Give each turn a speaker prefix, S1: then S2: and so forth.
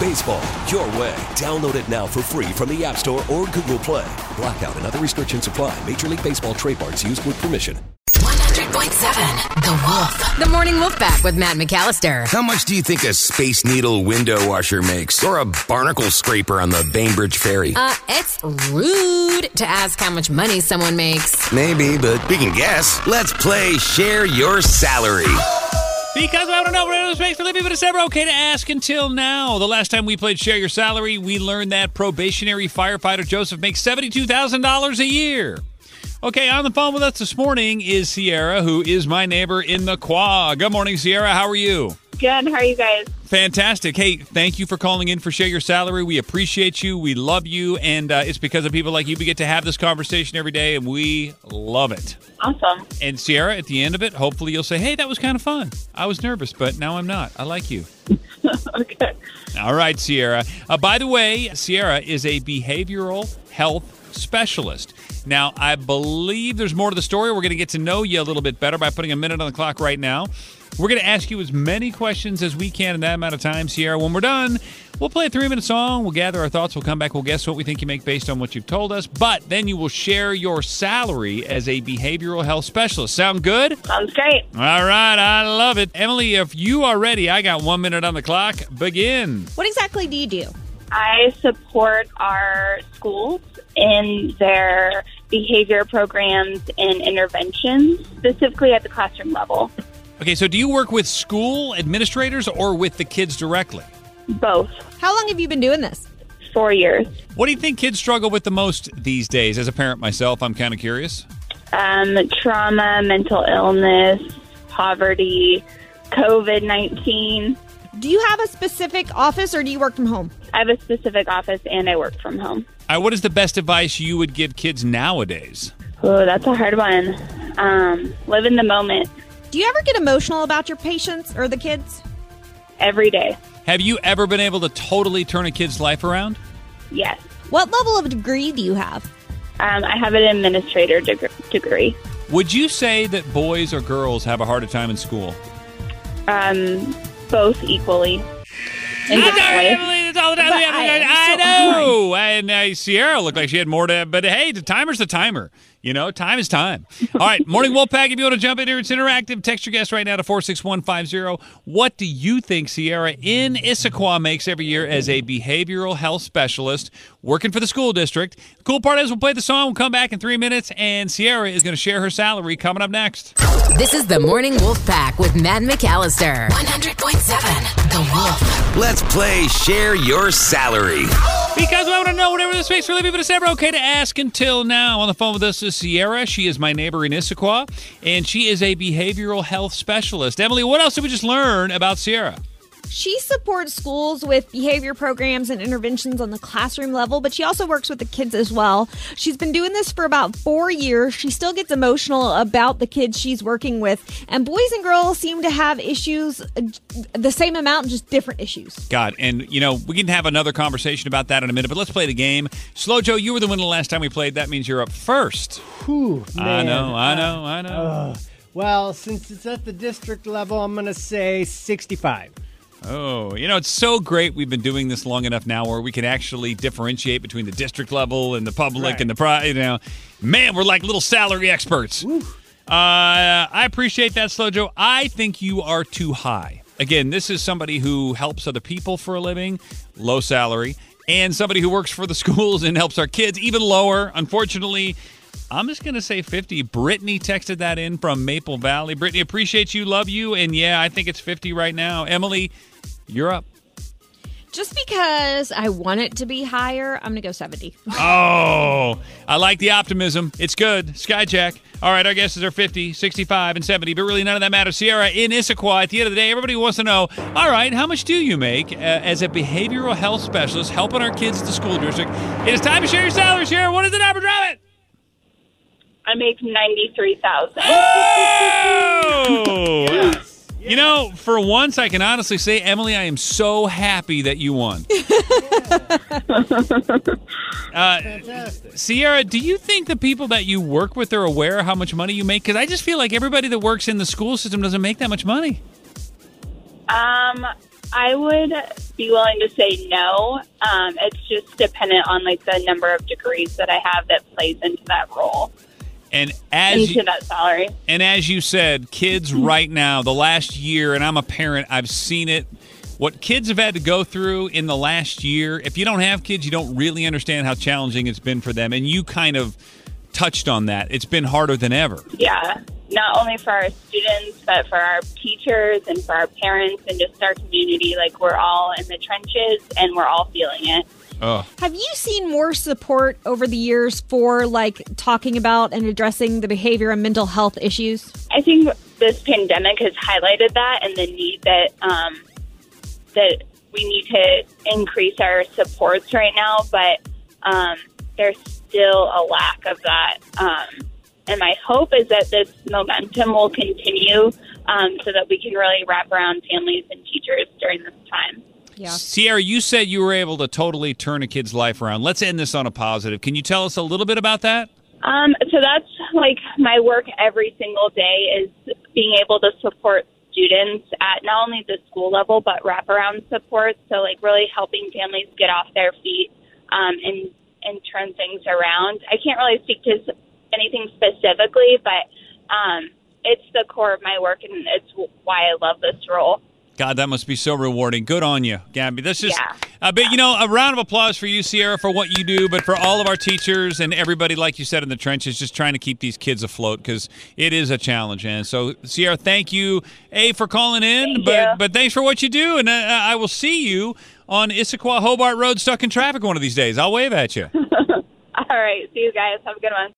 S1: Baseball, your way. Download it now for free from the App Store or Google Play. Blackout and other restrictions apply. Major League Baseball trademarks used with permission.
S2: 100.7 The Wolf. The Morning Wolf back with Matt McAllister.
S3: How much do you think a Space Needle window washer makes? Or a barnacle scraper on the Bainbridge Ferry?
S2: Uh, it's rude to ask how much money someone makes.
S3: Maybe, but we can guess. Let's play Share Your Salary.
S4: Because I to know where it makes for living, but it's never okay to ask until now. The last time we played Share Your Salary, we learned that probationary firefighter Joseph makes $72,000 a year. Okay, on the phone with us this morning is Sierra, who is my neighbor in the Quad. Good morning, Sierra. How are you?
S5: Good. How are you guys?
S4: Fantastic. Hey, thank you for calling in for Share Your Salary. We appreciate you. We love you. And uh, it's because of people like you we get to have this conversation every day, and we love it.
S5: Awesome.
S4: And Sierra, at the end of it, hopefully you'll say, hey, that was kind of fun. I was nervous, but now I'm not. I like you.
S5: okay.
S4: All right, Sierra. Uh, by the way, Sierra is a behavioral health specialist. Now, I believe there's more to the story. We're going to get to know you a little bit better by putting a minute on the clock right now. We're going to ask you as many questions as we can in that amount of time, Sierra. When we're done, we'll play a three minute song. We'll gather our thoughts. We'll come back. We'll guess what we think you make based on what you've told us. But then you will share your salary as a behavioral health specialist. Sound good?
S5: Sounds great.
S4: All right. I love it. Emily, if you are ready, I got one minute on the clock. Begin.
S6: What exactly do you do?
S5: I support our schools in their behavior programs and interventions, specifically at the classroom level.
S4: Okay, so do you work with school administrators or with the kids directly?
S5: Both.
S6: How long have you been doing this?
S5: Four years.
S4: What do you think kids struggle with the most these days? As a parent myself, I'm kind of curious.
S5: Um, trauma, mental illness, poverty, COVID 19.
S6: Do you have a specific office or do you work from home?
S5: I have a specific office and I work from home.
S4: All right, what is the best advice you would give kids nowadays?
S5: Oh, that's a hard one. Um, live in the moment
S6: Do you ever get emotional about your patients or the kids?
S5: every day.
S4: Have you ever been able to totally turn a kid's life around?
S5: Yes.
S6: What level of degree do you have?
S5: Um, I have an administrator deg- degree.
S4: Would you say that boys or girls have a harder time in school?
S5: Um, both equally. In different ways.
S4: I, know. And uh, Sierra looked like she had more to, but hey, the timer's the timer. You know, time is time. All right, Morning Wolfpack, if you want to jump in here, it's interactive. Text your guest right now to 46150. What do you think Sierra in Issaquah makes every year as a behavioral health specialist working for the school district? The cool part is we'll play the song, we'll come back in three minutes, and Sierra is going to share her salary coming up next.
S2: This is the Morning Wolf Pack with Matt McAllister. 100.7 The Wolf.
S3: Let's play Share Your Salary.
S4: Because I want to know whatever this makes for a living, but it's never okay to ask until now. On the phone with us is Sierra. She is my neighbor in Issaquah, and she is a behavioral health specialist. Emily, what else did we just learn about Sierra?
S6: She supports schools with behavior programs and interventions on the classroom level, but she also works with the kids as well. She's been doing this for about four years. She still gets emotional about the kids she's working with, and boys and girls seem to have issues uh, the same amount, just different issues.
S4: God, and you know, we can have another conversation about that in a minute, but let's play the game. Slow Joe, you were the winner the last time we played. That means you're up first.
S7: Whew,
S4: I know, I know, I know.
S7: Ugh. well, since it's at the district level, I'm going to say 65.
S4: Oh, you know, it's so great we've been doing this long enough now where we can actually differentiate between the district level and the public
S7: Right.
S4: and the pri You know, man, we're like little salary experts. Uh, I appreciate that, Slow Joe. I think you are too high. Again, this is somebody who helps other people for a living, low salary, and somebody who works for the schools and helps our kids, even lower. Unfortunately, I'm just going to say 50. Brittany texted that in from Maple Valley. Brittany, appreciate you, love you, and yeah, I think it's 50 right now. Emily, you're up.
S6: Just because I want it to be higher, I'm going to go 70.
S4: Oh, I like the optimism. It's good. Skyjack. All right, our guesses are 50, 65, and 70, but really none of that matters. Sierra in Issaquah, at the end of the day, everybody wants to know all right, how much do you make uh, as a behavioral health specialist helping our kids at the school district? It is time to share your salary, Sierra. What is the number? Drop it.
S5: I make ninety three thousand.
S4: You know, for once, I can honestly say, Emily, I am so happy that you won. uh,
S7: Fantastic.
S4: Sierra, do you think the people that you work with are aware of how much money you make? Because I just feel like everybody that works in the school system doesn't make that much money.
S5: Um, I would be willing to say no. Um, it's just dependent on like the number of degrees that I have that plays into that role,
S4: And as
S5: into
S4: you,
S5: that salary.
S4: and as you said, kids right now, the last year, and I'm a parent, I've seen it. What kids have had to go through in the last year. If you don't have kids, you don't really understand how challenging it's been for them. And you kind of touched on that. It's been harder than ever.
S5: Yeah, not only for our students, but for our teachers and for our parents and just our community. Like we're all in the trenches and we're all feeling it.
S4: Oh.
S6: Have you seen more support over the years for like talking about and addressing the behavior and mental health issues?
S5: I think this pandemic has highlighted that and the need that um, that we need to increase our supports right now, but um, there's still a lack of that. Um, and my hope is that this momentum will continue um, so that we can really wrap around families and teachers during this time.
S6: Yeah.
S4: Sierra, you said you were able to totally turn a kid's life around. Let's end this on a positive. Can you tell us a little bit about that?
S5: Um, so that's like my work every single day is being able to support students at not only the school level but wraparound support. So like really helping families get off their feet um, and and turn things around. I can't really speak to s- anything specifically, but um, it's the core of my work and it's why I love this role.
S4: God, that must be so rewarding. Good on you, Gabby. That's just,
S5: Yeah.
S4: uh, but you know, a round of applause for you, Sierra, for what you do, but for all of our teachers and everybody, like you said, in the trenches, just trying to keep these kids afloat because it is a challenge. And so, Sierra, thank you, A, for calling in,
S5: Thank
S4: but
S5: you.
S4: but thanks for what you do. And uh, I will see you on Issaquah Hobart Road stuck in traffic one of these days. I'll wave at you.
S5: All right, see you guys. Have a good one.